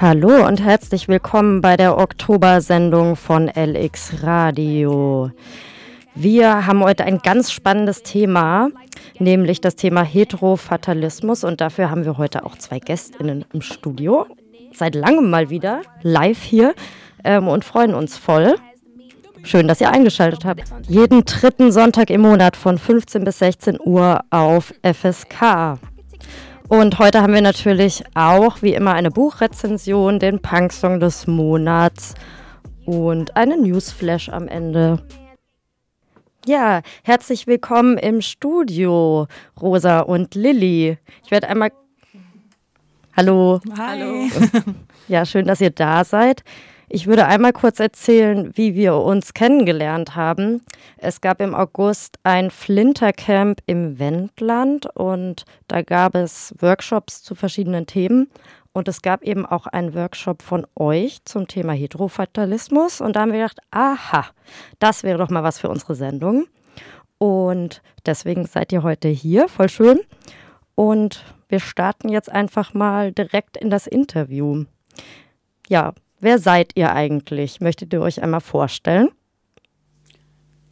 Hallo und herzlich willkommen bei der Oktobersendung von LX Radio. Wir haben heute ein ganz spannendes Thema, nämlich das Thema Heterofatalismus und dafür haben wir heute auch zwei Gästinnen im Studio. Seit langem mal wieder live hier ähm, und freuen uns voll. Schön, dass ihr eingeschaltet habt. Jeden dritten Sonntag im Monat von 15 bis 16 Uhr auf FSK. Und heute haben wir natürlich auch, wie immer, eine Buchrezension, den Punksong des Monats und einen Newsflash am Ende. Ja, herzlich willkommen im Studio, Rosa und Lilly. Ich werde einmal. Hallo. Hallo. Ja, schön, dass ihr da seid. Ich würde einmal kurz erzählen, wie wir uns kennengelernt haben. Es gab im August ein Flintercamp im Wendland und da gab es Workshops zu verschiedenen Themen. Und es gab eben auch einen Workshop von euch zum Thema Heterofatalismus. Und da haben wir gedacht, aha, das wäre doch mal was für unsere Sendung. Und deswegen seid ihr heute hier, voll schön. Und wir starten jetzt einfach mal direkt in das Interview. Ja, Wer seid ihr eigentlich? Möchtet ihr euch einmal vorstellen?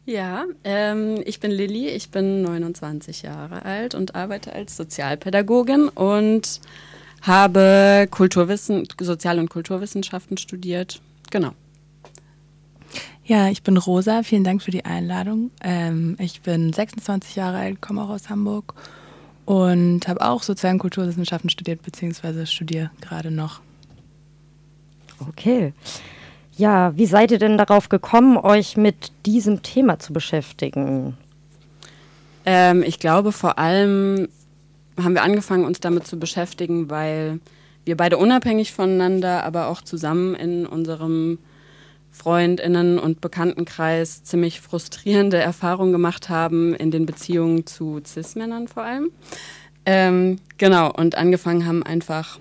Ja, ähm, ich bin Lilly, ich bin 29 Jahre alt und arbeite als Sozialpädagogin und habe Kulturwissen, Sozial- und Kulturwissenschaften studiert. Genau. Ja, ich bin Rosa, vielen Dank für die Einladung. Ähm, ich bin 26 Jahre alt, komme auch aus Hamburg und habe auch Sozial- und Kulturwissenschaften studiert, beziehungsweise studiere gerade noch. Okay. Ja, wie seid ihr denn darauf gekommen, euch mit diesem Thema zu beschäftigen? Ähm, ich glaube, vor allem haben wir angefangen, uns damit zu beschäftigen, weil wir beide unabhängig voneinander, aber auch zusammen in unserem Freundinnen- und Bekanntenkreis ziemlich frustrierende Erfahrungen gemacht haben in den Beziehungen zu Cis-Männern vor allem. Ähm, genau, und angefangen haben einfach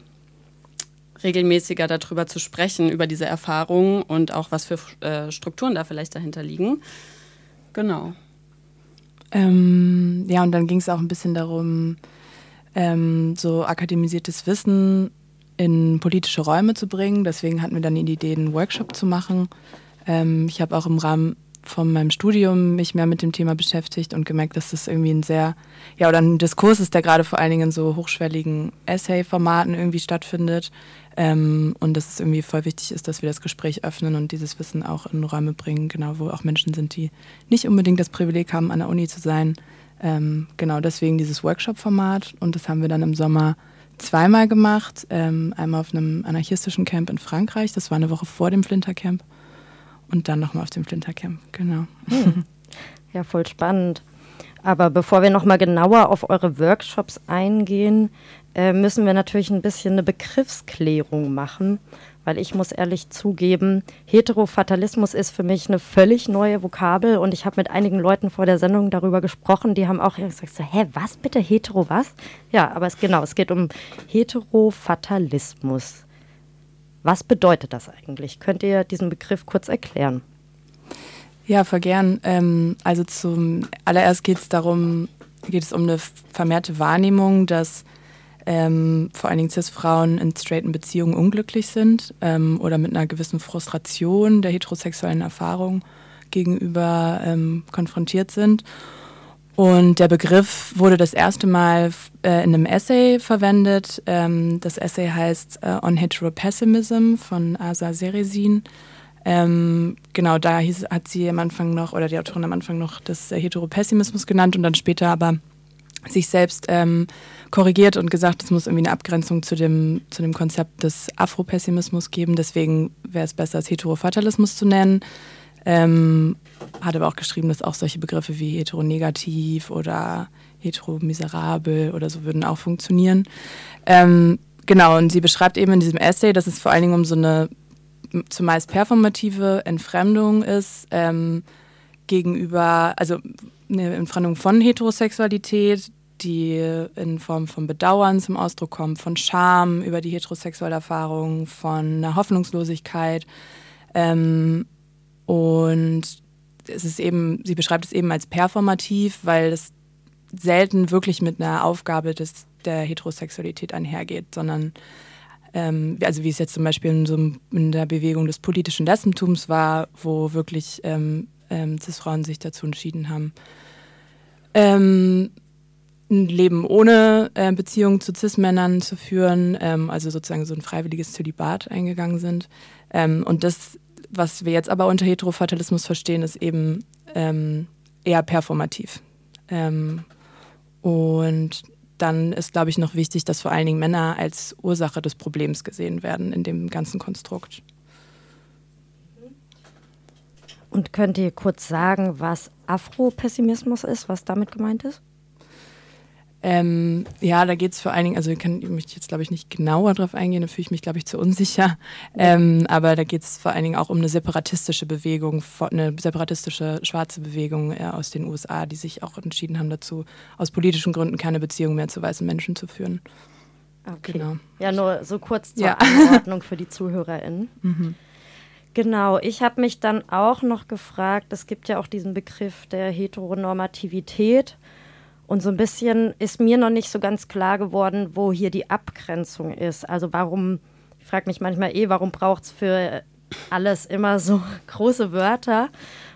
regelmäßiger darüber zu sprechen, über diese Erfahrungen und auch was für äh, Strukturen da vielleicht dahinter liegen. Genau. Ähm, ja, und dann ging es auch ein bisschen darum, ähm, so akademisiertes Wissen in politische Räume zu bringen. Deswegen hatten wir dann die Idee, einen Workshop zu machen. Ähm, ich habe auch im Rahmen von meinem Studium mich mehr mit dem Thema beschäftigt und gemerkt, dass das irgendwie ein sehr, ja, oder ein Diskurs ist, der gerade vor allen Dingen in so hochschwelligen Essay-Formaten irgendwie stattfindet. Ähm, und dass es irgendwie voll wichtig ist, dass wir das Gespräch öffnen und dieses Wissen auch in Räume bringen, genau, wo auch Menschen sind, die nicht unbedingt das Privileg haben, an der Uni zu sein. Ähm, genau deswegen dieses Workshop-Format und das haben wir dann im Sommer zweimal gemacht. Ähm, einmal auf einem anarchistischen Camp in Frankreich, das war eine Woche vor dem Flintercamp und dann nochmal auf dem Flintercamp, genau. Hm. Ja, voll spannend. Aber bevor wir nochmal genauer auf eure Workshops eingehen, äh, müssen wir natürlich ein bisschen eine Begriffsklärung machen, weil ich muss ehrlich zugeben, Heterofatalismus ist für mich eine völlig neue Vokabel und ich habe mit einigen Leuten vor der Sendung darüber gesprochen, die haben auch gesagt, so, hä, was bitte, hetero was? Ja, aber es, genau, es geht um Heterofatalismus. Was bedeutet das eigentlich? Könnt ihr diesen Begriff kurz erklären? Ja, voll gern. Ähm, also zum allererst geht es darum, geht es um eine vermehrte Wahrnehmung, dass ähm, vor allen Dingen Cis-Frauen in straighten Beziehungen unglücklich sind ähm, oder mit einer gewissen Frustration der heterosexuellen Erfahrung gegenüber ähm, konfrontiert sind. Und der Begriff wurde das erste Mal äh, in einem Essay verwendet. Ähm, das Essay heißt äh, On Heteropessimism von Asa Seresin. Ähm, genau, da hieß, hat sie am Anfang noch, oder die Autorin am Anfang noch das äh, Heteropessimismus genannt und dann später aber sich selbst ähm, korrigiert und gesagt, es muss irgendwie eine Abgrenzung zu dem, zu dem Konzept des Afropessimismus geben. Deswegen wäre es besser, es Heterofatalismus zu nennen. Ähm, hat aber auch geschrieben, dass auch solche Begriffe wie heteronegativ oder heteromiserabel oder so würden auch funktionieren. Ähm, genau, und sie beschreibt eben in diesem Essay, dass es vor allen Dingen um so eine zumeist performative Entfremdung ist ähm, gegenüber, also eine Entfremdung von Heterosexualität, die in Form von Bedauern zum Ausdruck kommt, von Scham über die heterosexuelle Erfahrung, von einer Hoffnungslosigkeit. Ähm, und es ist eben, sie beschreibt es eben als performativ, weil es selten wirklich mit einer Aufgabe des, der Heterosexualität einhergeht, sondern ähm, also wie es jetzt zum Beispiel in, so in der Bewegung des politischen Lessentums war, wo wirklich ähm, ähm, Cis-Frauen sich dazu entschieden haben, ähm, ein Leben ohne äh, Beziehung zu Cis-Männern zu führen, ähm, also sozusagen so ein freiwilliges Zölibat eingegangen sind. Ähm, und das, was wir jetzt aber unter Heterofatalismus verstehen, ist eben ähm, eher performativ. Ähm, und dann ist, glaube ich, noch wichtig, dass vor allen Dingen Männer als Ursache des Problems gesehen werden in dem ganzen Konstrukt. Und könnt ihr kurz sagen, was Afropessimismus ist, was damit gemeint ist? Ähm, ja, da geht es vor allen Dingen, also ich, kann, ich möchte jetzt glaube ich nicht genauer darauf eingehen, da fühle ich mich glaube ich zu unsicher, ähm, aber da geht es vor allen Dingen auch um eine separatistische Bewegung, eine separatistische schwarze Bewegung äh, aus den USA, die sich auch entschieden haben dazu, aus politischen Gründen keine Beziehung mehr zu weißen Menschen zu führen. Okay. Genau. Ja, nur so kurz zur ja. Anordnung für die ZuhörerInnen. Mhm. Genau, ich habe mich dann auch noch gefragt, es gibt ja auch diesen Begriff der Heteronormativität. Und so ein bisschen ist mir noch nicht so ganz klar geworden, wo hier die Abgrenzung ist. Also warum, ich frage mich manchmal eh, warum braucht es für alles immer so große Wörter?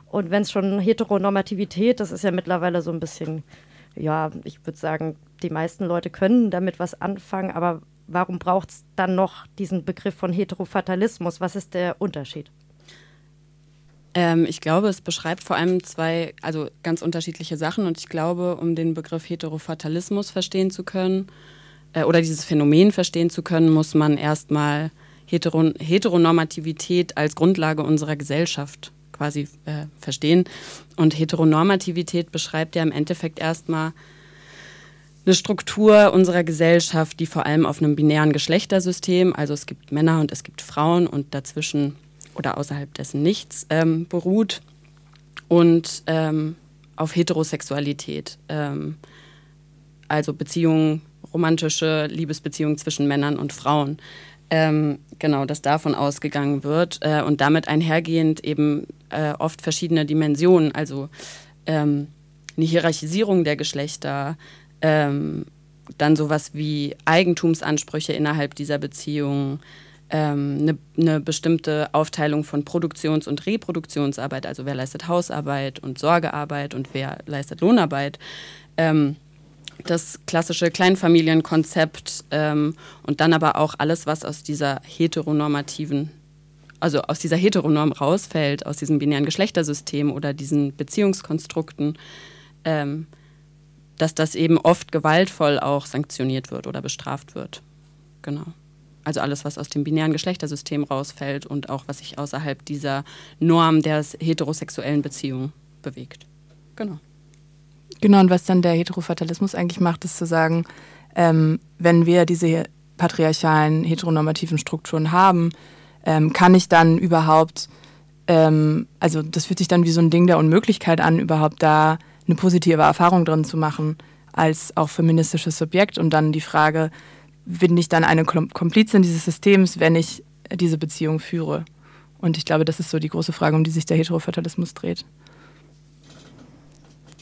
Und wenn es schon Heteronormativität, das ist ja mittlerweile so ein bisschen, ja, ich würde sagen, die meisten Leute können damit was anfangen, aber warum braucht es dann noch diesen Begriff von Heterofatalismus? Was ist der Unterschied? Ähm, ich glaube, es beschreibt vor allem zwei, also ganz unterschiedliche Sachen. Und ich glaube, um den Begriff Heterofatalismus verstehen zu können äh, oder dieses Phänomen verstehen zu können, muss man erstmal Heteron Heteronormativität als Grundlage unserer Gesellschaft quasi äh, verstehen. Und Heteronormativität beschreibt ja im Endeffekt erstmal eine Struktur unserer Gesellschaft, die vor allem auf einem binären Geschlechtersystem, also es gibt Männer und es gibt Frauen und dazwischen oder außerhalb dessen nichts, ähm, beruht und ähm, auf Heterosexualität, ähm, also Beziehungen, romantische Liebesbeziehungen zwischen Männern und Frauen. Ähm, genau, dass davon ausgegangen wird äh, und damit einhergehend eben äh, oft verschiedene Dimensionen, also ähm, eine Hierarchisierung der Geschlechter, dann sowas wie Eigentumsansprüche innerhalb dieser Beziehung, ähm, eine, eine, bestimmte Aufteilung von Produktions- und Reproduktionsarbeit, also wer leistet Hausarbeit und Sorgearbeit und wer leistet Lohnarbeit. Ähm, das klassische Kleinfamilienkonzept ähm, und dann aber auch alles, was aus dieser heteronormativen, also aus dieser Heteronorm rausfällt, aus diesem binären Geschlechtersystem oder diesen Beziehungskonstrukten, ähm, dass das eben oft gewaltvoll auch sanktioniert wird oder bestraft wird. Genau. Also alles, was aus dem binären Geschlechtersystem rausfällt und auch was sich außerhalb dieser Norm der heterosexuellen Beziehung bewegt. Genau. Genau, und was dann der Heterofatalismus eigentlich macht, ist zu sagen, ähm, wenn wir diese patriarchalen, heteronormativen Strukturen haben, ähm, kann ich dann überhaupt, ähm, also das fühlt sich dann wie so ein Ding der Unmöglichkeit an, überhaupt da eine positive Erfahrung drin zu machen als auch feministisches Subjekt und dann die Frage, bin ich dann eine Komplizin dieses Systems, wenn ich diese Beziehung führe? Und ich glaube, das ist so die große Frage, um die sich der Heterofatalismus dreht.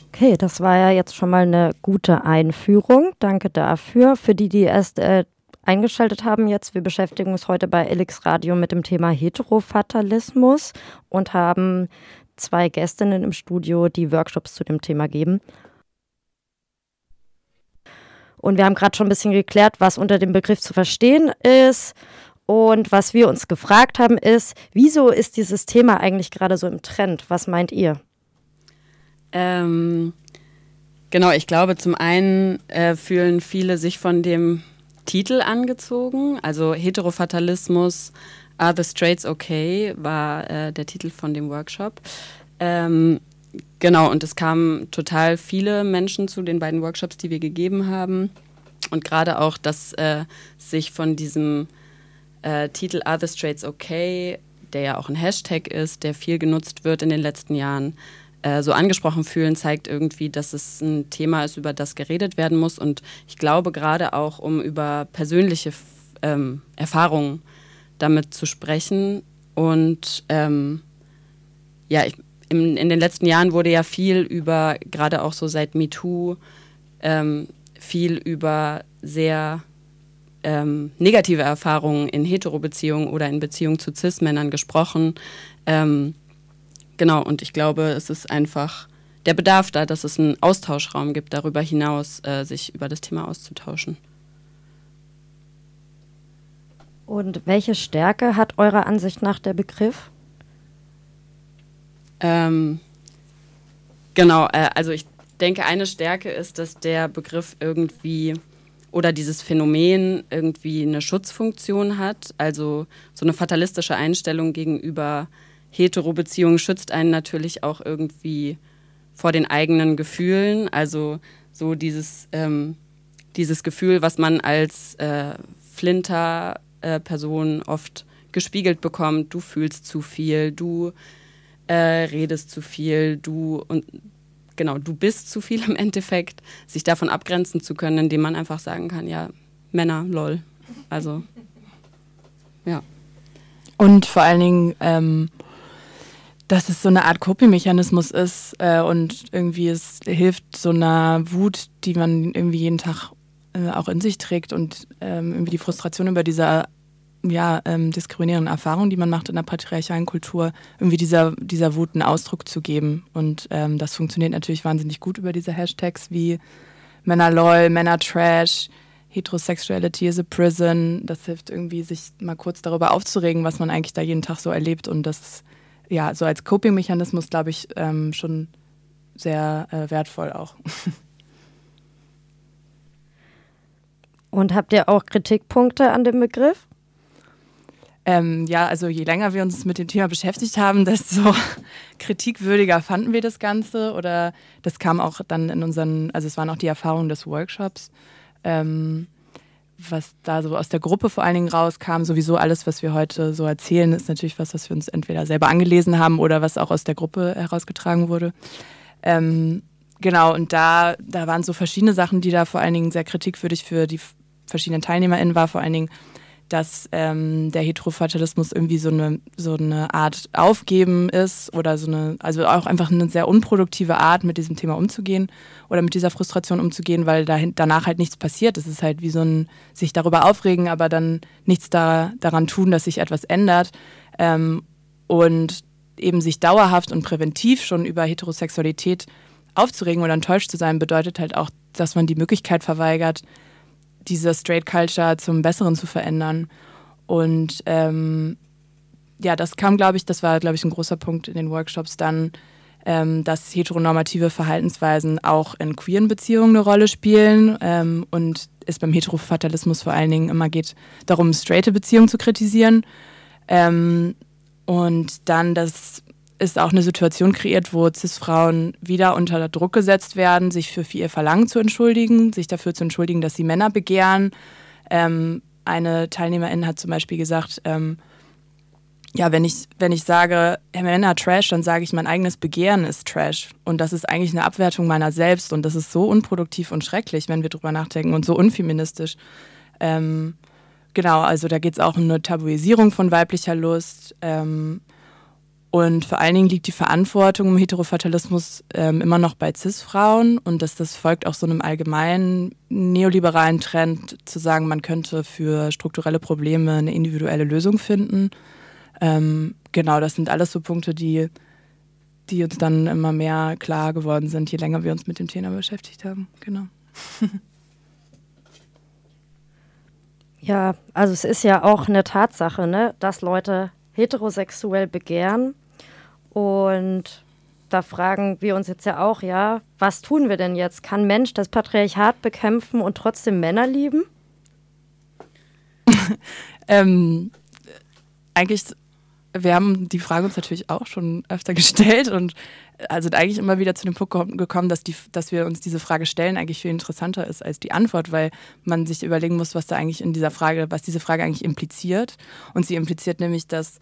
Okay, das war ja jetzt schon mal eine gute Einführung. Danke dafür. Für die, die erst äh, eingeschaltet haben jetzt, wir beschäftigen uns heute bei Elix Radio mit dem Thema Heterofatalismus und haben zwei Gästinnen im Studio, die Workshops zu dem Thema geben. Und wir haben gerade schon ein bisschen geklärt, was unter dem Begriff zu verstehen ist. Und was wir uns gefragt haben, ist, wieso ist dieses Thema eigentlich gerade so im Trend? Was meint ihr? Ähm, genau, ich glaube, zum einen äh, fühlen viele sich von dem Titel angezogen. Also Heterofatalismus, Are the Straits Okay war äh, der Titel von dem Workshop. Ähm, Genau, und es kamen total viele Menschen zu den beiden Workshops, die wir gegeben haben. Und gerade auch, dass äh, sich von diesem äh, Titel Are the Straits Okay, der ja auch ein Hashtag ist, der viel genutzt wird in den letzten Jahren, äh, so angesprochen fühlen, zeigt irgendwie, dass es ein Thema ist, über das geredet werden muss. Und ich glaube gerade auch, um über persönliche ähm, Erfahrungen damit zu sprechen. Und ähm, ja, ich, in, in den letzten Jahren wurde ja viel über, gerade auch so seit MeToo, ähm, viel über sehr ähm, negative Erfahrungen in Heterobeziehungen oder in Beziehungen zu Cis-Männern gesprochen. Ähm, genau, und ich glaube, es ist einfach der Bedarf da, dass es einen Austauschraum gibt, darüber hinaus äh, sich über das Thema auszutauschen. Und welche Stärke hat eurer Ansicht nach der Begriff? Ähm, genau, äh, also ich denke, eine Stärke ist, dass der Begriff irgendwie oder dieses Phänomen irgendwie eine Schutzfunktion hat. Also so eine fatalistische Einstellung gegenüber Hetero-Beziehungen schützt einen natürlich auch irgendwie vor den eigenen Gefühlen. Also so dieses, ähm, dieses Gefühl, was man als äh, Flinter-Person äh, oft gespiegelt bekommt, du fühlst zu viel, du äh, redest zu viel, du und genau, du bist zu viel im Endeffekt, sich davon abgrenzen zu können, indem man einfach sagen kann, ja, Männer, lol. Also, ja. Und vor allen Dingen, ähm, dass es so eine Art Coping-Mechanismus ist äh, und irgendwie es hilft so einer Wut, die man irgendwie jeden Tag äh, auch in sich trägt und ähm, irgendwie die Frustration über diese ja, ähm, diskriminierenden Erfahrungen, die man macht in der patriarchalen Kultur, irgendwie dieser, dieser Wut einen Ausdruck zu geben. Und ähm, das funktioniert natürlich wahnsinnig gut über diese Hashtags wie Männer lol, Männer trash, Heterosexuality is a prison. Das hilft irgendwie, sich mal kurz darüber aufzuregen, was man eigentlich da jeden Tag so erlebt und das ja, so als Coping-Mechanismus, glaube ich, ähm, schon sehr äh, wertvoll auch. Und habt ihr auch Kritikpunkte an dem Begriff? Ähm, ja, also je länger wir uns mit dem Thema beschäftigt haben, desto kritikwürdiger fanden wir das Ganze. Oder das kam auch dann in unseren, also es waren auch die Erfahrungen des Workshops. Ähm, was da so aus der Gruppe vor allen Dingen rauskam, sowieso alles, was wir heute so erzählen, ist natürlich was, was wir uns entweder selber angelesen haben oder was auch aus der Gruppe herausgetragen wurde. Ähm, genau, und da, da waren so verschiedene Sachen, die da vor allen Dingen sehr kritikwürdig für die verschiedenen TeilnehmerInnen war, vor allen Dingen dass ähm, der Heterofatalismus irgendwie so eine, so eine Art Aufgeben ist oder so eine, also auch einfach eine sehr unproduktive Art, mit diesem Thema umzugehen oder mit dieser Frustration umzugehen, weil dahin, danach halt nichts passiert. Es ist halt wie so ein sich darüber aufregen, aber dann nichts da, daran tun, dass sich etwas ändert. Ähm, und eben sich dauerhaft und präventiv schon über Heterosexualität aufzuregen oder enttäuscht zu sein, bedeutet halt auch, dass man die Möglichkeit verweigert, diese Straight Culture zum Besseren zu verändern. Und ähm, ja, das kam, glaube ich, das war, glaube ich, ein großer Punkt in den Workshops dann, ähm, dass heteronormative Verhaltensweisen auch in queeren Beziehungen eine Rolle spielen ähm, und es beim Heterofatalismus vor allen Dingen immer geht darum, straighte Beziehungen zu kritisieren. Ähm, und dann, dass ist auch eine Situation kreiert, wo CIS-Frauen wieder unter Druck gesetzt werden, sich für, ihr Verlangen zu entschuldigen, sich dafür zu entschuldigen, dass sie Männer begehren. Ähm, eine Teilnehmerin hat zum Beispiel gesagt, ähm, ja, wenn ich, wenn ich sage, Männer Trash, dann sage ich, mein eigenes Begehren ist Trash. Und das ist eigentlich eine Abwertung meiner selbst. Und das ist so unproduktiv und schrecklich, wenn wir drüber nachdenken und so unfeministisch. Ähm, genau, also da geht es auch um eine Tabuisierung von weiblicher Lust. Ähm, und vor allen Dingen liegt die Verantwortung im Heterofatalismus ähm, immer noch bei CIS-Frauen und dass das folgt auch so einem allgemeinen neoliberalen Trend, zu sagen, man könnte für strukturelle Probleme eine individuelle Lösung finden. Ähm, genau, das sind alles so Punkte, die, die uns dann immer mehr klar geworden sind, je länger wir uns mit dem Thema beschäftigt haben. Genau. Ja, also es ist ja auch eine Tatsache, ne, dass Leute heterosexuell begehren. Und da fragen wir uns jetzt ja auch, ja, was tun wir denn jetzt? Kann Mensch das Patriarchat bekämpfen und trotzdem Männer lieben? ähm, eigentlich, wir haben die Frage uns natürlich auch schon öfter gestellt und also eigentlich immer wieder zu dem Punkt gekommen, dass, die, dass wir uns diese Frage stellen eigentlich viel interessanter ist als die Antwort, weil man sich überlegen muss, was da eigentlich in dieser Frage, was diese Frage eigentlich impliziert. Und sie impliziert nämlich, dass,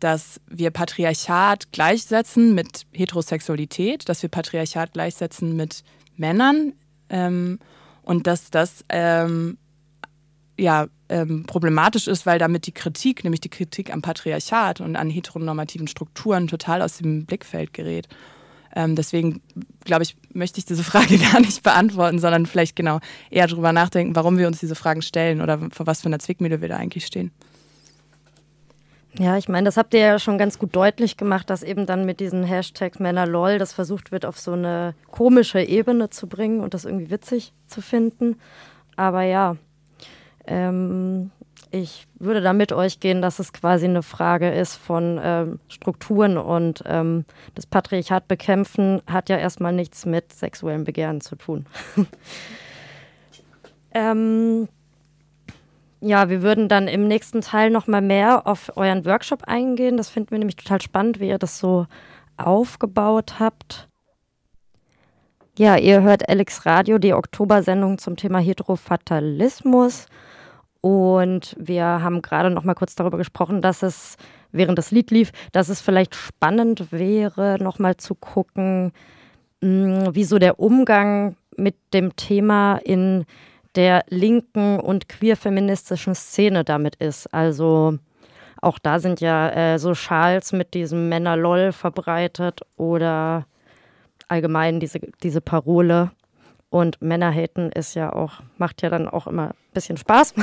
dass wir Patriarchat gleichsetzen mit Heterosexualität, dass wir Patriarchat gleichsetzen mit Männern ähm, und dass das ähm, ja, ähm, problematisch ist, weil damit die Kritik, nämlich die Kritik am Patriarchat und an heteronormativen Strukturen total aus dem Blickfeld gerät. Ähm, deswegen, glaube ich, möchte ich diese Frage gar nicht beantworten, sondern vielleicht genau eher darüber nachdenken, warum wir uns diese Fragen stellen oder vor was für einer Zwickmühle wir da eigentlich stehen. Ja, ich meine, das habt ihr ja schon ganz gut deutlich gemacht, dass eben dann mit diesen Hashtags MännerLOL das versucht wird, auf so eine komische Ebene zu bringen und das irgendwie witzig zu finden. Aber ja, ähm, ich würde da mit euch gehen, dass es quasi eine Frage ist von ähm, Strukturen und ähm, das Patriarchat bekämpfen hat ja erstmal nichts mit sexuellem Begehren zu tun. ähm, ja, wir würden dann im nächsten Teil nochmal mehr auf euren Workshop eingehen. Das finden wir nämlich total spannend, wie ihr das so aufgebaut habt. Ja, ihr hört Alex Radio, die Oktobersendung zum Thema Heterofatalismus. Und wir haben gerade noch mal kurz darüber gesprochen, dass es, während das Lied lief, dass es vielleicht spannend wäre, noch mal zu gucken, hm, wie so der Umgang mit dem Thema in der linken und queer-feministischen Szene damit ist. Also auch da sind ja äh, so Schals mit diesem Männer-Loll verbreitet oder allgemein diese, diese Parole. Und Männerhaten ist ja auch, macht ja dann auch immer ein bisschen Spaß.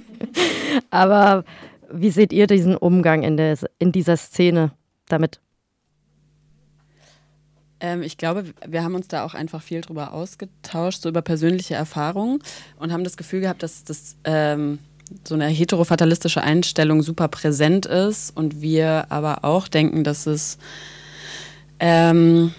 Aber wie seht ihr diesen Umgang in, der, in dieser Szene damit? Ähm, ich glaube, wir haben uns da auch einfach viel drüber ausgetauscht, so über persönliche Erfahrungen und haben das Gefühl gehabt, dass das ähm, so eine heterofatalistische Einstellung super präsent ist und wir aber auch denken, dass es ähm,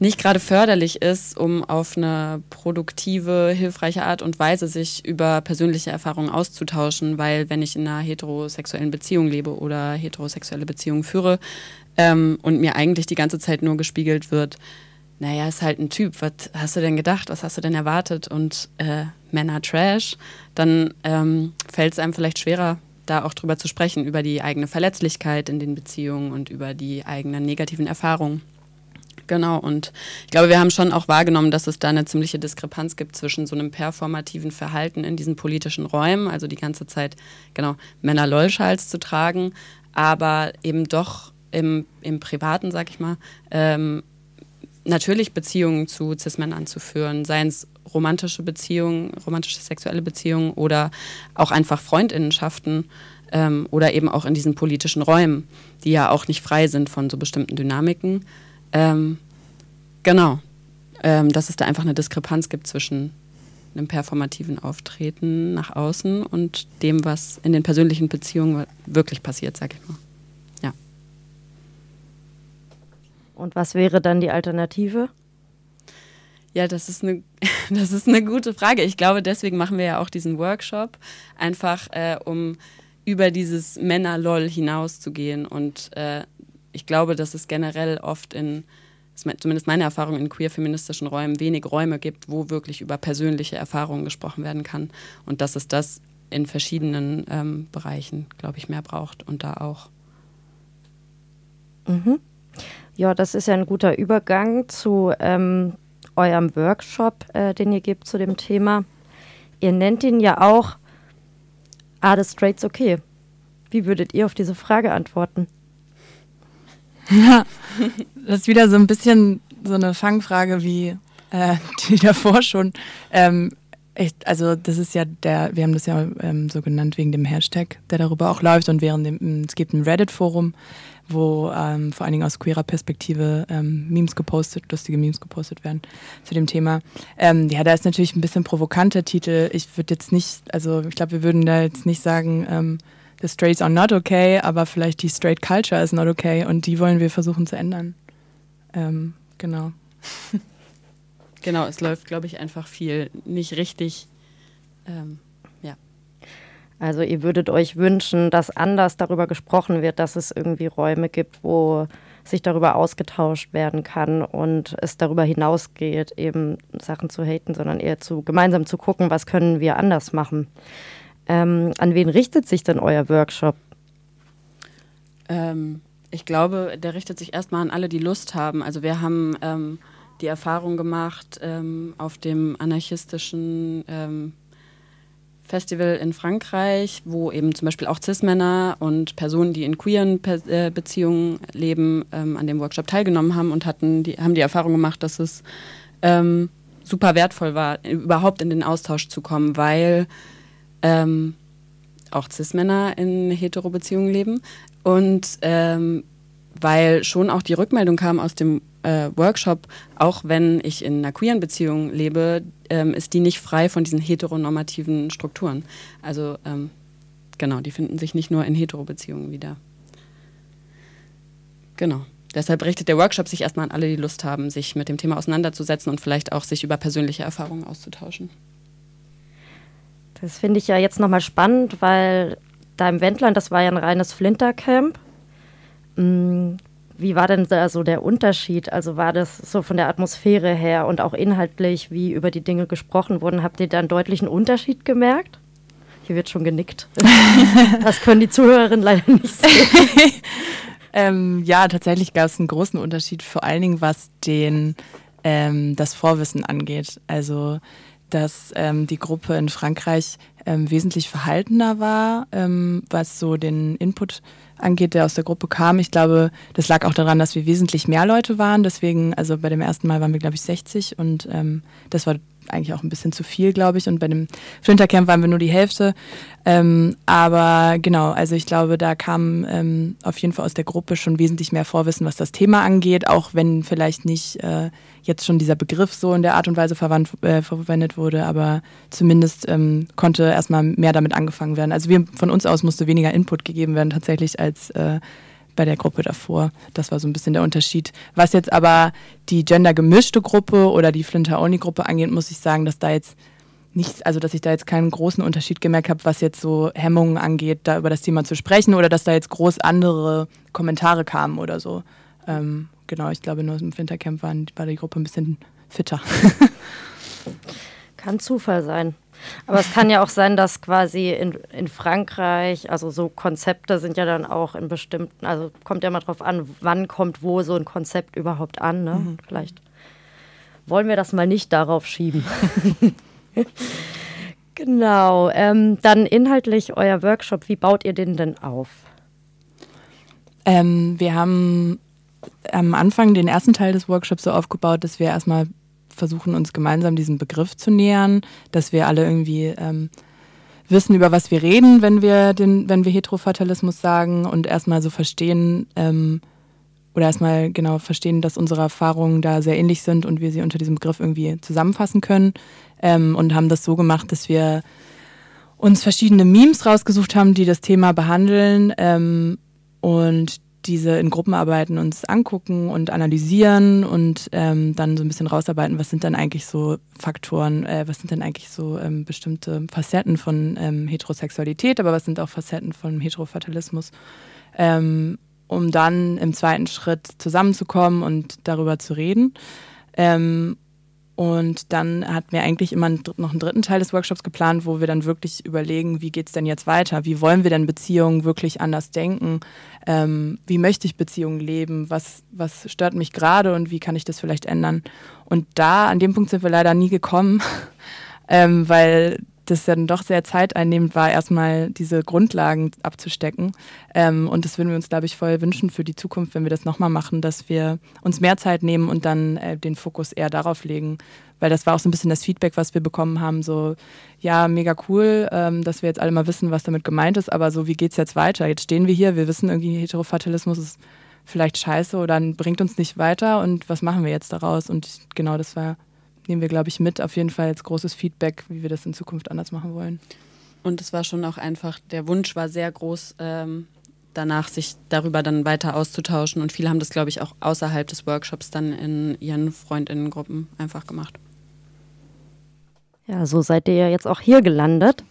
nicht gerade förderlich ist, um auf eine produktive, hilfreiche Art und Weise sich über persönliche Erfahrungen auszutauschen, weil wenn ich in einer heterosexuellen Beziehung lebe oder heterosexuelle Beziehungen führe, ähm, und mir eigentlich die ganze Zeit nur gespiegelt wird, naja, ist halt ein Typ, was hast du denn gedacht, was hast du denn erwartet? Und äh, Männer Trash, dann ähm, fällt es einem vielleicht schwerer, da auch drüber zu sprechen, über die eigene Verletzlichkeit in den Beziehungen und über die eigenen negativen Erfahrungen. Genau, und ich glaube, wir haben schon auch wahrgenommen, dass es da eine ziemliche Diskrepanz gibt zwischen so einem performativen Verhalten in diesen politischen Räumen, also die ganze Zeit, genau, Männer-Lollschals zu tragen, aber eben doch im, im Privaten, sag ich mal, ähm, natürlich Beziehungen zu Cis-Männern zu führen, seien es romantische Beziehungen, romantische sexuelle Beziehungen oder auch einfach Freundinnenschaften ähm, oder eben auch in diesen politischen Räumen, die ja auch nicht frei sind von so bestimmten Dynamiken. Ähm, genau, ähm, dass es da einfach eine Diskrepanz gibt zwischen einem performativen Auftreten nach außen und dem, was in den persönlichen Beziehungen wirklich passiert, sag ich mal. Und was wäre dann die Alternative? Ja, das ist eine, das ist eine gute Frage. Ich glaube, deswegen machen wir ja auch diesen Workshop, einfach äh, um über dieses Männer-Loll hinauszugehen. Und äh, ich glaube, dass es generell oft in, zumindest meine Erfahrung in queer-feministischen Räumen, wenig Räume gibt, wo wirklich über persönliche Erfahrungen gesprochen werden kann. Und dass es das in verschiedenen ähm, Bereichen, glaube ich, mehr braucht und da auch. Mhm. Ja, das ist ja ein guter Übergang zu ähm, eurem Workshop, äh, den ihr gebt zu dem Thema. Ihr nennt ihn ja auch Are the Straights okay? Wie würdet ihr auf diese Frage antworten? Ja, das ist wieder so ein bisschen so eine Fangfrage wie äh, die davor schon. Ähm, echt, also das ist ja der, wir haben das ja ähm, so genannt wegen dem Hashtag, der darüber auch läuft und während dem, es gibt ein Reddit-Forum, wo ähm, vor allen Dingen aus queerer Perspektive ähm, Memes gepostet, lustige Memes gepostet werden zu dem Thema. Ähm, ja, da ist natürlich ein bisschen provokanter Titel. Ich würde jetzt nicht, also ich glaube, wir würden da jetzt nicht sagen, ähm, the straights are not okay, aber vielleicht die straight culture is not okay und die wollen wir versuchen zu ändern. Ähm, genau. genau, es läuft, glaube ich, einfach viel nicht richtig. Ähm, also ihr würdet euch wünschen, dass anders darüber gesprochen wird, dass es irgendwie Räume gibt, wo sich darüber ausgetauscht werden kann und es darüber hinausgeht, eben Sachen zu haten, sondern eher zu gemeinsam zu gucken, was können wir anders machen. Ähm, an wen richtet sich denn euer Workshop? Ähm, ich glaube, der richtet sich erstmal an alle, die Lust haben. Also wir haben ähm, die Erfahrung gemacht, ähm, auf dem anarchistischen ähm, Festival in Frankreich, wo eben zum Beispiel auch Cis-Männer und Personen, die in queeren Pe äh, Beziehungen leben, ähm, an dem Workshop teilgenommen haben und hatten die, haben die Erfahrung gemacht, dass es ähm, super wertvoll war, überhaupt in den Austausch zu kommen, weil ähm, auch Cis-Männer in Hetero-Beziehungen leben und ähm, weil schon auch die Rückmeldung kam aus dem äh, Workshop, auch wenn ich in einer queeren Beziehung lebe, ähm, ist die nicht frei von diesen heteronormativen Strukturen. Also ähm, genau, die finden sich nicht nur in Hetero-Beziehungen wieder. Genau. Deshalb richtet der Workshop sich erstmal an alle, die Lust haben, sich mit dem Thema auseinanderzusetzen und vielleicht auch sich über persönliche Erfahrungen auszutauschen. Das finde ich ja jetzt nochmal spannend, weil da im Wendland, das war ja ein reines Flintercamp. Wie war denn da so der Unterschied? Also war das so von der Atmosphäre her und auch inhaltlich, wie über die Dinge gesprochen wurden? Habt ihr da einen deutlichen Unterschied gemerkt? Hier wird schon genickt. das können die Zuhörerinnen leider nicht sehen. ähm, ja, tatsächlich gab es einen großen Unterschied, vor allen Dingen was den, ähm, das Vorwissen angeht. Also dass ähm, die Gruppe in Frankreich ähm, wesentlich verhaltener war, ähm, was so den Input angeht, der aus der Gruppe kam. Ich glaube, das lag auch daran, dass wir wesentlich mehr Leute waren. Deswegen, also bei dem ersten Mal waren wir, glaube ich, 60 und ähm, das war eigentlich auch ein bisschen zu viel, glaube ich. Und bei dem Flintercamp waren wir nur die Hälfte. Ähm, aber genau, also ich glaube, da kam ähm, auf jeden Fall aus der Gruppe schon wesentlich mehr Vorwissen, was das Thema angeht, auch wenn vielleicht nicht äh, jetzt schon dieser Begriff so in der Art und Weise verwandt, äh, verwendet wurde, aber zumindest ähm, konnte erstmal mehr damit angefangen werden. Also wir von uns aus musste weniger Input gegeben werden tatsächlich als äh, bei der Gruppe davor. Das war so ein bisschen der Unterschied. Was jetzt aber die gendergemischte Gruppe oder die Flinter-Only-Gruppe angeht, muss ich sagen, dass da jetzt nicht, also dass ich da jetzt keinen großen Unterschied gemerkt habe, was jetzt so Hemmungen angeht, da über das Thema zu sprechen oder dass da jetzt groß andere Kommentare kamen oder so. Ähm, genau, ich glaube, nur im Wintercamp war die Gruppe ein bisschen fitter. Kann Zufall sein. Aber es kann ja auch sein, dass quasi in, in Frankreich, also so Konzepte sind ja dann auch in bestimmten, also kommt ja mal drauf an, wann kommt wo so ein Konzept überhaupt an. Ne? Mhm. Vielleicht wollen wir das mal nicht darauf schieben. genau. Ähm, dann inhaltlich euer Workshop, wie baut ihr den denn auf? Ähm, wir haben am Anfang den ersten Teil des Workshops so aufgebaut, dass wir erstmal versuchen, uns gemeinsam diesem Begriff zu nähern, dass wir alle irgendwie ähm, wissen, über was wir reden, wenn wir, den, wenn wir Heterofatalismus sagen und erstmal so verstehen, ähm, oder erstmal genau verstehen, dass unsere Erfahrungen da sehr ähnlich sind und wir sie unter diesem Begriff irgendwie zusammenfassen können. Ähm, und haben das so gemacht, dass wir uns verschiedene Memes rausgesucht haben, die das Thema behandeln ähm, und diese in Gruppenarbeiten uns angucken und analysieren und ähm, dann so ein bisschen rausarbeiten, was sind dann eigentlich so Faktoren, äh, was sind denn eigentlich so ähm, bestimmte Facetten von ähm, Heterosexualität, aber was sind auch Facetten von Heterofatalismus, ähm, um dann im zweiten Schritt zusammenzukommen und darüber zu reden. Ähm, und dann hatten wir eigentlich immer noch einen dritten Teil des Workshops geplant, wo wir dann wirklich überlegen, wie geht es denn jetzt weiter? Wie wollen wir denn Beziehungen wirklich anders denken? Ähm, wie möchte ich Beziehungen leben? Was, was stört mich gerade und wie kann ich das vielleicht ändern? Und da, an dem Punkt sind wir leider nie gekommen, ähm, weil das dann doch sehr zeiteinnehmend war, erstmal diese Grundlagen abzustecken. Ähm, und das würden wir uns, glaube ich, voll wünschen für die Zukunft, wenn wir das nochmal machen, dass wir uns mehr Zeit nehmen und dann äh, den Fokus eher darauf legen. Weil das war auch so ein bisschen das Feedback, was wir bekommen haben, so, ja, mega cool, ähm, dass wir jetzt alle mal wissen, was damit gemeint ist, aber so, wie geht es jetzt weiter? Jetzt stehen wir hier, wir wissen irgendwie, Heterofatalismus ist vielleicht scheiße oder bringt uns nicht weiter und was machen wir jetzt daraus? Und genau das war nehmen wir, glaube ich, mit. Auf jeden Fall als großes Feedback, wie wir das in Zukunft anders machen wollen. Und es war schon auch einfach, der Wunsch war sehr groß, ähm, danach sich darüber dann weiter auszutauschen. Und viele haben das, glaube ich, auch außerhalb des Workshops dann in ihren Freundinnengruppen einfach gemacht. Ja, so seid ihr ja jetzt auch hier gelandet.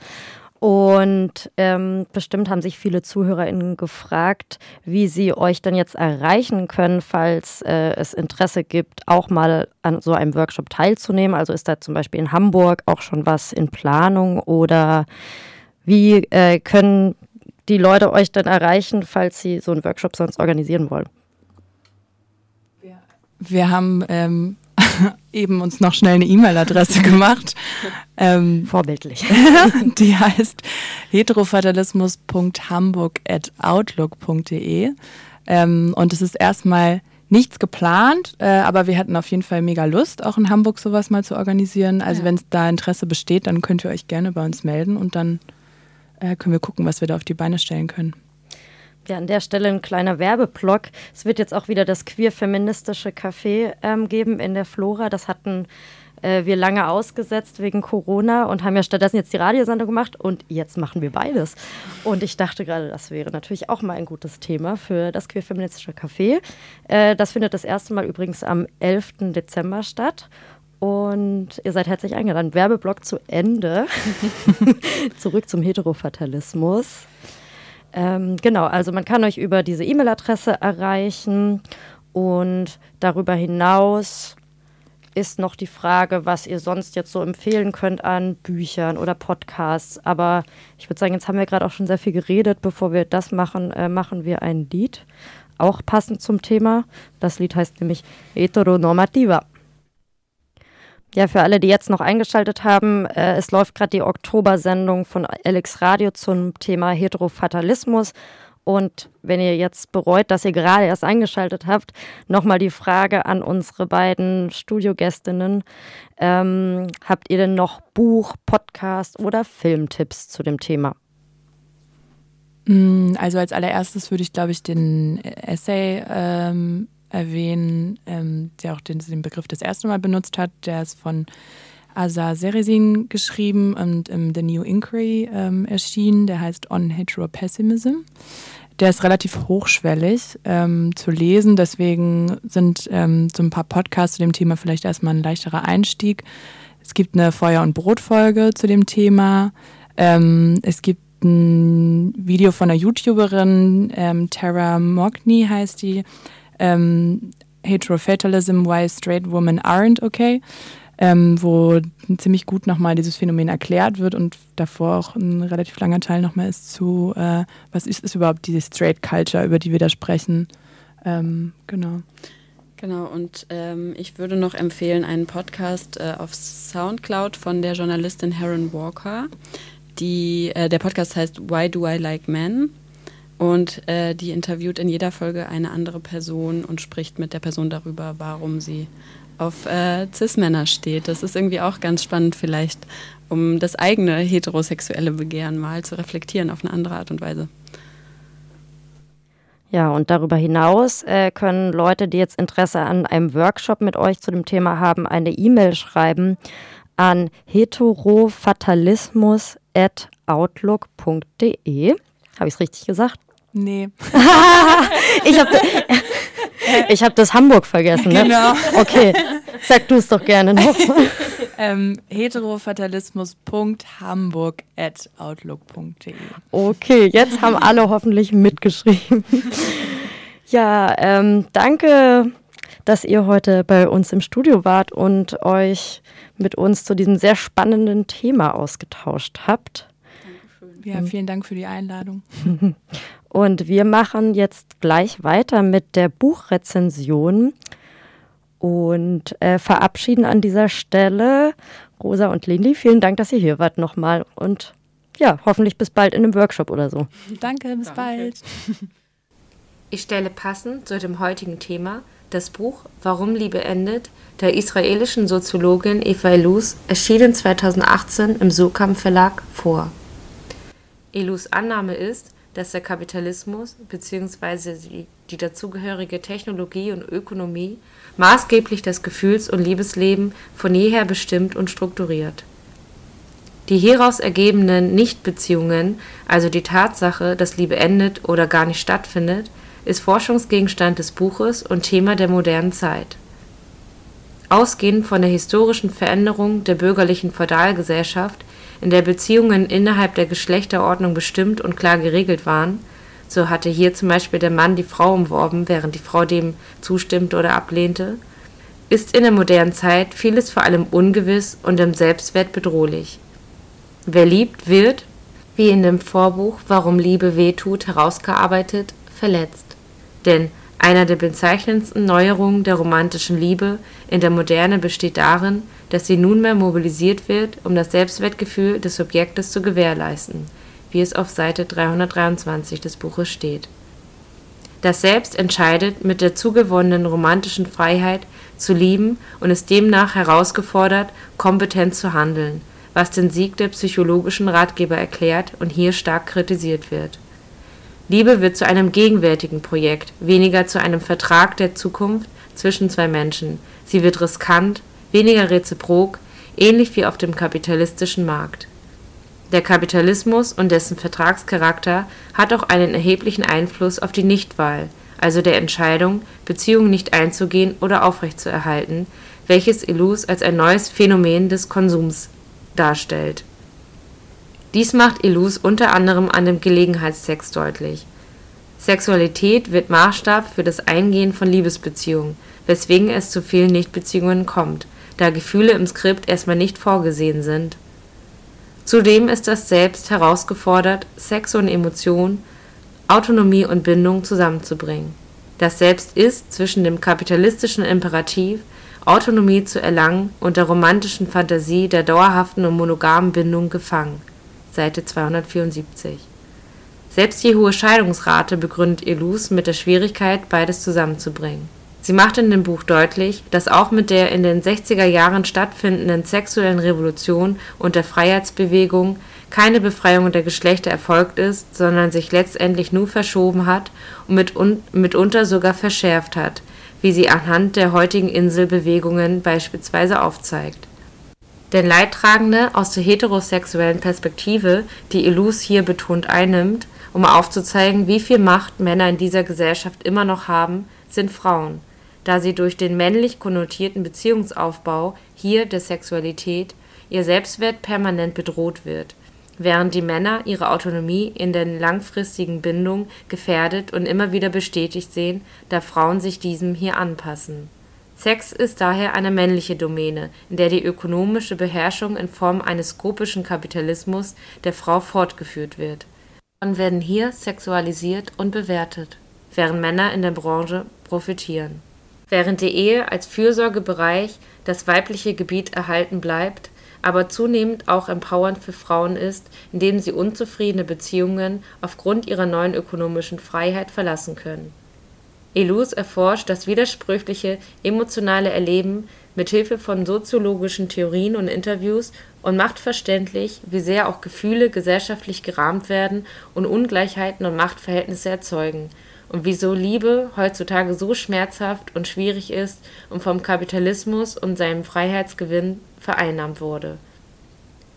Und ähm, bestimmt haben sich viele ZuhörerInnen gefragt, wie sie euch dann jetzt erreichen können, falls äh, es Interesse gibt, auch mal an so einem Workshop teilzunehmen. Also ist da zum Beispiel in Hamburg auch schon was in Planung oder wie äh, können die Leute euch dann erreichen, falls sie so einen Workshop sonst organisieren wollen? Wir haben ähm, eben uns noch schnell eine E-Mail-Adresse gemacht. Ähm, Vorbildlich. die heißt heterofatalismus.hamburg.outlook.de. Ähm, und es ist erstmal nichts geplant, äh, aber wir hatten auf jeden Fall mega Lust, auch in Hamburg sowas mal zu organisieren. Also ja. wenn es da Interesse besteht, dann könnt ihr euch gerne bei uns melden und dann äh, können wir gucken, was wir da auf die Beine stellen können. Ja, an der Stelle ein kleiner Werbeblock. Es wird jetzt auch wieder das queer-feministische Café ähm, geben in der Flora. Das hatten äh, wir lange ausgesetzt wegen Corona und haben ja stattdessen jetzt die Radiosendung gemacht und jetzt machen wir beides. Und ich dachte gerade, das wäre natürlich auch mal ein gutes Thema für das queer-feministische Café. Äh, das findet das erste Mal übrigens am 11. Dezember statt. Und ihr seid herzlich eingeladen. Werbeblock zu Ende. Zurück zum Heterofatalismus. Ähm, genau, also man kann euch über diese E-Mail-Adresse erreichen und darüber hinaus ist noch die Frage, was ihr sonst jetzt so empfehlen könnt an Büchern oder Podcasts. Aber ich würde sagen, jetzt haben wir gerade auch schon sehr viel geredet. Bevor wir das machen, äh, machen wir ein Lied, auch passend zum Thema. Das Lied heißt nämlich Heteronormativa. Ja, für alle, die jetzt noch eingeschaltet haben, äh, es läuft gerade die Oktobersendung von Alex Radio zum Thema Heterofatalismus. Und wenn ihr jetzt bereut, dass ihr gerade erst eingeschaltet habt, nochmal die Frage an unsere beiden Studiogästinnen. Ähm, habt ihr denn noch Buch, Podcast oder Filmtipps zu dem Thema? Mm, also als allererstes würde ich, glaube ich, den Essay ähm, erwähnen, ähm, der auch den, den, Begriff das erste Mal benutzt hat. Der ist von Asa Seresin geschrieben und im The New Inquiry ähm, erschienen. Der heißt On Heteropessimism. Der ist relativ hochschwellig ähm, zu lesen, deswegen sind ähm, so ein paar Podcasts zu dem Thema vielleicht erstmal ein leichterer Einstieg. Es gibt eine Feuer- und Brotfolge zu dem Thema. Ähm, es gibt ein Video von einer YouTuberin, ähm, Tara Mockney heißt die, ähm, Heterofatalism, Why Straight Women Aren't Okay, ähm, wo ziemlich gut nochmal dieses Phänomen erklärt wird und davor auch ein relativ langer Teil nochmal ist zu, äh, was ist, ist überhaupt diese Straight Culture, über die wir da sprechen. Ähm, genau. Genau, und ähm, ich würde noch empfehlen einen Podcast äh, auf Soundcloud von der Journalistin Heron Walker. Die, äh, der Podcast heißt Why Do I Like Men? Und äh, die interviewt in jeder Folge eine andere Person und spricht mit der Person darüber, warum sie auf äh, Cis-Männer steht. Das ist irgendwie auch ganz spannend, vielleicht, um das eigene heterosexuelle Begehren mal zu reflektieren auf eine andere Art und Weise. Ja, und darüber hinaus äh, können Leute, die jetzt Interesse an einem Workshop mit euch zu dem Thema haben, eine E-Mail schreiben an heterofatalismus.outlook.de. Habe ich es richtig gesagt? Nee. ich habe ich hab das Hamburg vergessen, ne? Genau. Okay, sag du es doch gerne noch. ähm, heterofatalismus.hamburg.outlook.de Okay, jetzt haben alle hoffentlich mitgeschrieben. ja, ähm, danke, dass ihr heute bei uns im Studio wart und euch mit uns zu diesem sehr spannenden Thema ausgetauscht habt. Ja, vielen Dank für die Einladung. Und wir machen jetzt gleich weiter mit der Buchrezension und äh, verabschieden an dieser Stelle Rosa und Lindy. Vielen Dank, dass ihr hier wart nochmal und ja, hoffentlich bis bald in einem Workshop oder so. Danke, bis Danke. bald. Ich stelle passend zu dem heutigen Thema das Buch Warum Liebe endet der israelischen Soziologin Eva Elus, erschienen 2018 im Sokam Verlag, vor. Elus Annahme ist, dass der Kapitalismus bzw. Die, die dazugehörige Technologie und Ökonomie maßgeblich das Gefühls- und Liebesleben von jeher bestimmt und strukturiert. Die hieraus ergebenden Nichtbeziehungen, also die Tatsache, dass Liebe endet oder gar nicht stattfindet, ist Forschungsgegenstand des Buches und Thema der modernen Zeit. Ausgehend von der historischen Veränderung der bürgerlichen Feudalgesellschaft in der Beziehungen innerhalb der Geschlechterordnung bestimmt und klar geregelt waren, so hatte hier zum Beispiel der Mann die Frau umworben, während die Frau dem zustimmte oder ablehnte, ist in der modernen Zeit vieles vor allem ungewiss und im Selbstwert bedrohlich. Wer liebt, wird, wie in dem Vorbuch Warum Liebe wehtut herausgearbeitet, verletzt. Denn Einer der bezeichnendsten Neuerungen der romantischen Liebe in der Moderne besteht darin, dass sie nunmehr mobilisiert wird, um das Selbstwertgefühl des Subjektes zu gewährleisten, wie es auf Seite 323 des Buches steht. Das Selbst entscheidet mit der zugewonnenen romantischen Freiheit zu lieben und ist demnach herausgefordert, kompetent zu handeln, was den Sieg der psychologischen Ratgeber erklärt und hier stark kritisiert wird Liebe wird zu einem gegenwärtigen Projekt, weniger zu einem Vertrag der Zukunft zwischen zwei Menschen. Sie wird riskant, weniger reziprok, ähnlich wie auf dem kapitalistischen Markt. Der Kapitalismus und dessen Vertragscharakter hat auch einen erheblichen Einfluss auf die Nichtwahl, also der Entscheidung, Beziehungen nicht einzugehen oder aufrechtzuerhalten, welches Illus als ein neues Phänomen des Konsums darstellt dies macht Illus unter anderem an dem Gelegenheitssex deutlich. Sexualität wird Maßstab für das Eingehen von Liebesbeziehungen, weswegen es zu vielen Nichtbeziehungen kommt, da Gefühle im Skript erstmal nicht vorgesehen sind. Zudem ist das Selbst herausgefordert, Sex und Emotion, Autonomie und Bindung zusammenzubringen. Das Selbst ist zwischen dem kapitalistischen Imperativ, Autonomie zu erlangen, und der romantischen Fantasie der dauerhaften und monogamen Bindung gefangen Seite 274. Selbst die hohe Scheidungsrate begründet Elus mit der Schwierigkeit, beides zusammenzubringen. Sie macht in dem Buch deutlich, dass auch mit der in den 60er Jahren stattfindenden sexuellen Revolution und der Freiheitsbewegung keine Befreiung der Geschlechter erfolgt ist, sondern sich letztendlich nur verschoben hat und mitunter sogar verschärft hat, wie sie anhand der heutigen Inselbewegungen beispielsweise aufzeigt. Denn Leidtragende aus der heterosexuellen Perspektive, die Illus hier betont einnimmt, um aufzuzeigen, wie viel Macht Männer in dieser Gesellschaft immer noch haben, sind Frauen, da sie durch den männlich konnotierten Beziehungsaufbau hier der Sexualität ihr Selbstwert permanent bedroht wird, während die Männer ihre Autonomie in der langfristigen Bindung gefährdet und immer wieder bestätigt sehen, da Frauen sich diesem hier anpassen Sex ist daher eine männliche Domäne, in der die ökonomische Beherrschung in Form eines skopischen Kapitalismus der Frau fortgeführt wird. Frauen werden hier sexualisiert und bewertet, während Männer in der Branche profitieren. Während die Ehe als Fürsorgebereich das weibliche Gebiet erhalten bleibt, aber zunehmend auch empowernd für Frauen ist, indem sie unzufriedene Beziehungen aufgrund ihrer neuen ökonomischen Freiheit verlassen können. Elus erforscht das widersprüchliche emotionale Erleben mit Hilfe von soziologischen Theorien und Interviews und macht verständlich, wie sehr auch Gefühle gesellschaftlich gerahmt werden und Ungleichheiten und Machtverhältnisse erzeugen und wieso Liebe heutzutage so schmerzhaft und schwierig ist und vom Kapitalismus und seinem Freiheitsgewinn vereinnahmt wurde.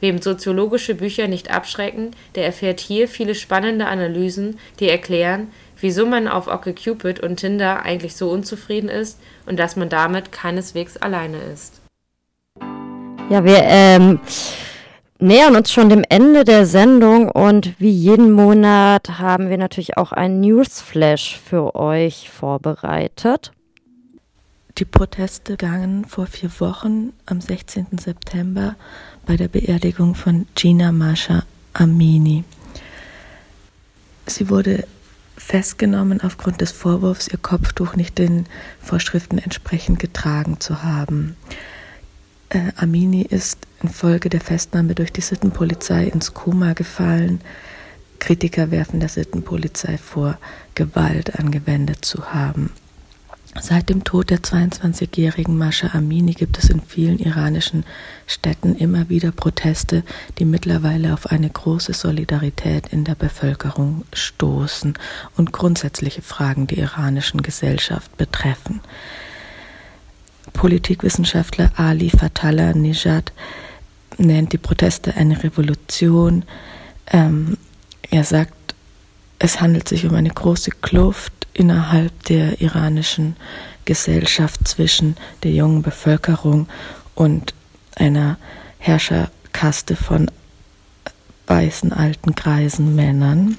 Wem soziologische Bücher nicht abschrecken, der erfährt hier viele spannende Analysen, die erklären, wieso man auf OkCupid und Tinder eigentlich so unzufrieden ist und dass man damit keineswegs alleine ist. Ja, wir ähm, nähern uns schon dem Ende der Sendung und wie jeden Monat haben wir natürlich auch ein Newsflash für euch vorbereitet. Die Proteste gangen vor vier Wochen am 16. September bei der Beerdigung von Gina Masha Amini. Sie wurde festgenommen aufgrund des Vorwurfs, ihr Kopftuch nicht den Vorschriften entsprechend getragen zu haben. Äh, Amini ist infolge der Festnahme durch die Sittenpolizei ins Koma gefallen. Kritiker werfen der Sittenpolizei vor, Gewalt angewendet zu haben. Seit dem Tod der 22-jährigen Mascha Amini gibt es in vielen iranischen Städten immer wieder Proteste, die mittlerweile auf eine große Solidarität in der Bevölkerung stoßen und grundsätzliche Fragen der iranischen Gesellschaft betreffen. Politikwissenschaftler Ali Fatala Nijad nennt die Proteste eine Revolution. Ähm, er sagt, es handelt sich um eine große Kluft innerhalb der iranischen Gesellschaft zwischen der jungen Bevölkerung und einer Herrscherkaste von weißen alten greisen Männern.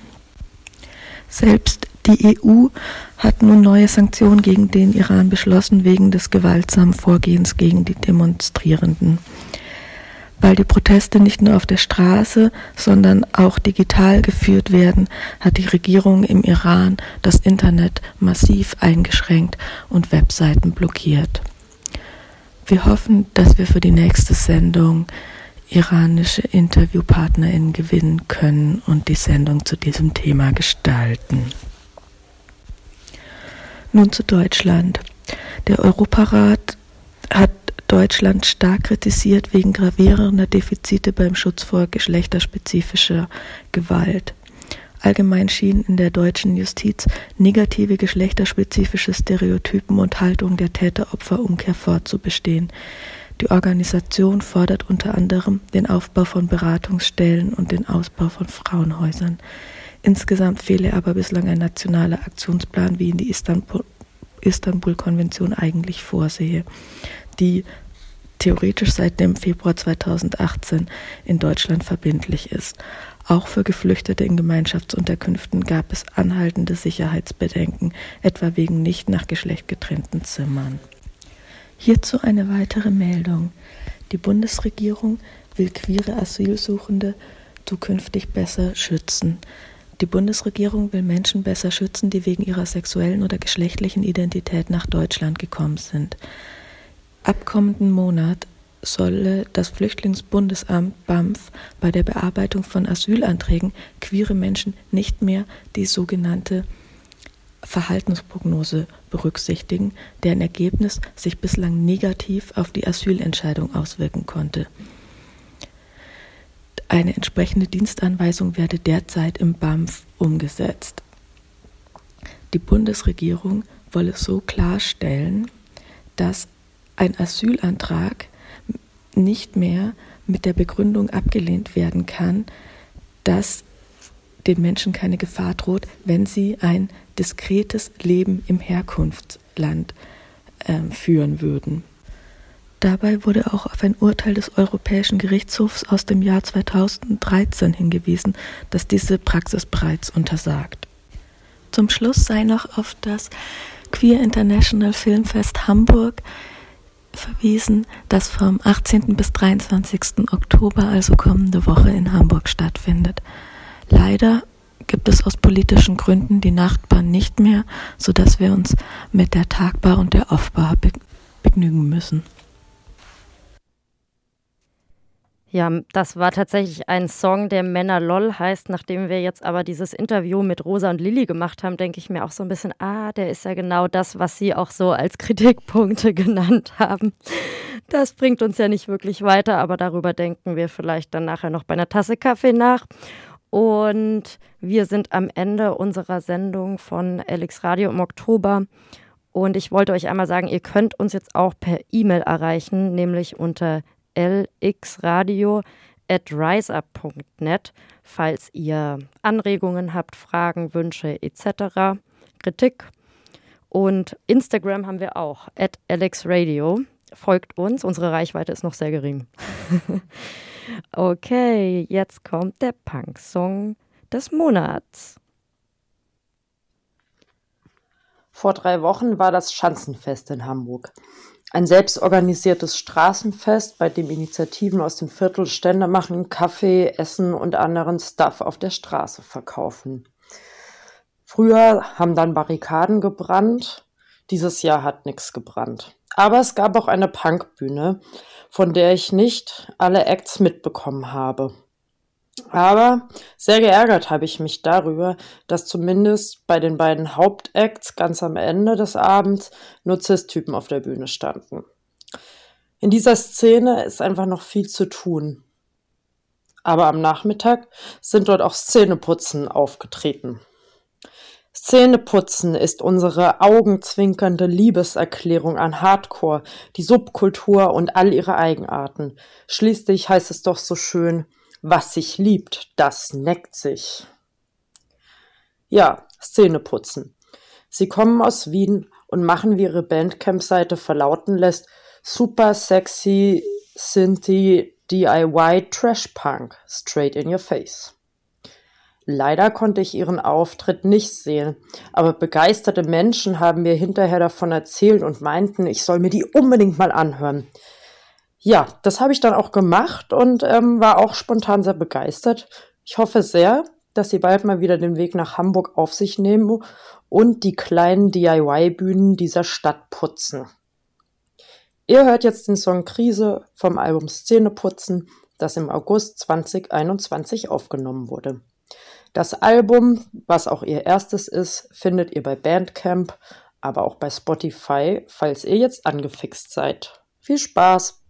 Selbst die EU hat nun neue Sanktionen gegen den Iran beschlossen wegen des gewaltsamen Vorgehens gegen die Demonstrierenden. Weil die Proteste nicht nur auf der Straße, sondern auch digital geführt werden, hat die Regierung im Iran das Internet massiv eingeschränkt und Webseiten blockiert. Wir hoffen, dass wir für die nächste Sendung iranische InterviewpartnerInnen gewinnen können und die Sendung zu diesem Thema gestalten. Nun zu Deutschland. Der Europarat hat Deutschland stark kritisiert wegen gravierender Defizite beim Schutz vor geschlechterspezifischer Gewalt. Allgemein schienen in der deutschen Justiz negative geschlechterspezifische Stereotypen und Haltungen der Täter-Opfer-Umkehr fortzubestehen. Die Organisation fordert unter anderem den Aufbau von Beratungsstellen und den Ausbau von Frauenhäusern. Insgesamt fehle aber bislang ein nationaler Aktionsplan, wie ihn die Istanbul-Konvention eigentlich vorsehe die theoretisch seit dem Februar 2018 in Deutschland verbindlich ist. Auch für Geflüchtete in Gemeinschaftsunterkünften gab es anhaltende Sicherheitsbedenken, etwa wegen nicht nach Geschlecht getrennten Zimmern. Hierzu eine weitere Meldung. Die Bundesregierung will queere Asylsuchende zukünftig besser schützen. Die Bundesregierung will Menschen besser schützen, die wegen ihrer sexuellen oder geschlechtlichen Identität nach Deutschland gekommen sind. Ab kommenden Monat solle das Flüchtlingsbundesamt BAMF bei der Bearbeitung von Asylanträgen queere Menschen nicht mehr die sogenannte Verhaltensprognose berücksichtigen, deren Ergebnis sich bislang negativ auf die Asylentscheidung auswirken konnte. Eine entsprechende Dienstanweisung werde derzeit im BAMF umgesetzt. Die Bundesregierung wolle so klarstellen, dass ein Asylantrag nicht mehr mit der Begründung abgelehnt werden kann, dass den Menschen keine Gefahr droht, wenn sie ein diskretes Leben im Herkunftsland äh, führen würden. Dabei wurde auch auf ein Urteil des Europäischen Gerichtshofs aus dem Jahr 2013 hingewiesen, das diese Praxis bereits untersagt. Zum Schluss sei noch auf das Queer International Filmfest Hamburg verwiesen, das vom 18. bis 23. Oktober, also kommende Woche in Hamburg stattfindet. Leider gibt es aus politischen Gründen die Nachtbahn nicht mehr, sodass wir uns mit der Tagbar und der Offbar begnügen müssen. Ja, das war tatsächlich ein Song, der Männer LOL heißt. Nachdem wir jetzt aber dieses Interview mit Rosa und Lilly gemacht haben, denke ich mir auch so ein bisschen, ah, der ist ja genau das, was sie auch so als Kritikpunkte genannt haben. Das bringt uns ja nicht wirklich weiter, aber darüber denken wir vielleicht dann nachher noch bei einer Tasse Kaffee nach. Und wir sind am Ende unserer Sendung von LX Radio im Oktober. Und ich wollte euch einmal sagen, ihr könnt uns jetzt auch per E-Mail erreichen, nämlich unter lxradio at riseup.net, falls ihr Anregungen habt, Fragen, Wünsche etc., Kritik. Und Instagram haben wir auch, at lxradio. Folgt uns, unsere Reichweite ist noch sehr gering. okay, jetzt kommt der Punk-Song des Monats. Vor drei Wochen war das Schanzenfest in Hamburg. Ein selbstorganisiertes Straßenfest, bei dem Initiativen aus dem Viertel Stände machen, Kaffee, Essen und anderen Stuff auf der Straße verkaufen. Früher haben dann Barrikaden gebrannt, dieses Jahr hat nichts gebrannt. Aber es gab auch eine Punkbühne, von der ich nicht alle Acts mitbekommen habe. Aber sehr geärgert habe ich mich darüber, dass zumindest bei den beiden Hauptacts ganz am Ende des Abends nur Cis-Typen auf der Bühne standen. In dieser Szene ist einfach noch viel zu tun. Aber am Nachmittag sind dort auch Szeneputzen aufgetreten. Szeneputzen ist unsere augenzwinkernde Liebeserklärung an Hardcore, die Subkultur und all ihre Eigenarten. Schließlich heißt es doch so schön, was sich liebt, das neckt sich. Ja, Szene putzen. Sie kommen aus Wien und machen, wie ihre Bandcamp-Seite verlauten lässt, super sexy Synthie DIY Trash Punk straight in your face. Leider konnte ich ihren Auftritt nicht sehen, aber begeisterte Menschen haben mir hinterher davon erzählt und meinten, ich soll mir die unbedingt mal anhören. Ja, das habe ich dann auch gemacht und ähm, war auch spontan sehr begeistert. Ich hoffe sehr, dass sie bald mal wieder den Weg nach Hamburg auf sich nehmen und die kleinen DIY-Bühnen dieser Stadt putzen. Ihr hört jetzt den Song Krise vom Album Szene putzen, das im August 2021 aufgenommen wurde. Das Album, was auch ihr erstes ist, findet ihr bei Bandcamp, aber auch bei Spotify, falls ihr jetzt angefixt seid. Viel Spaß!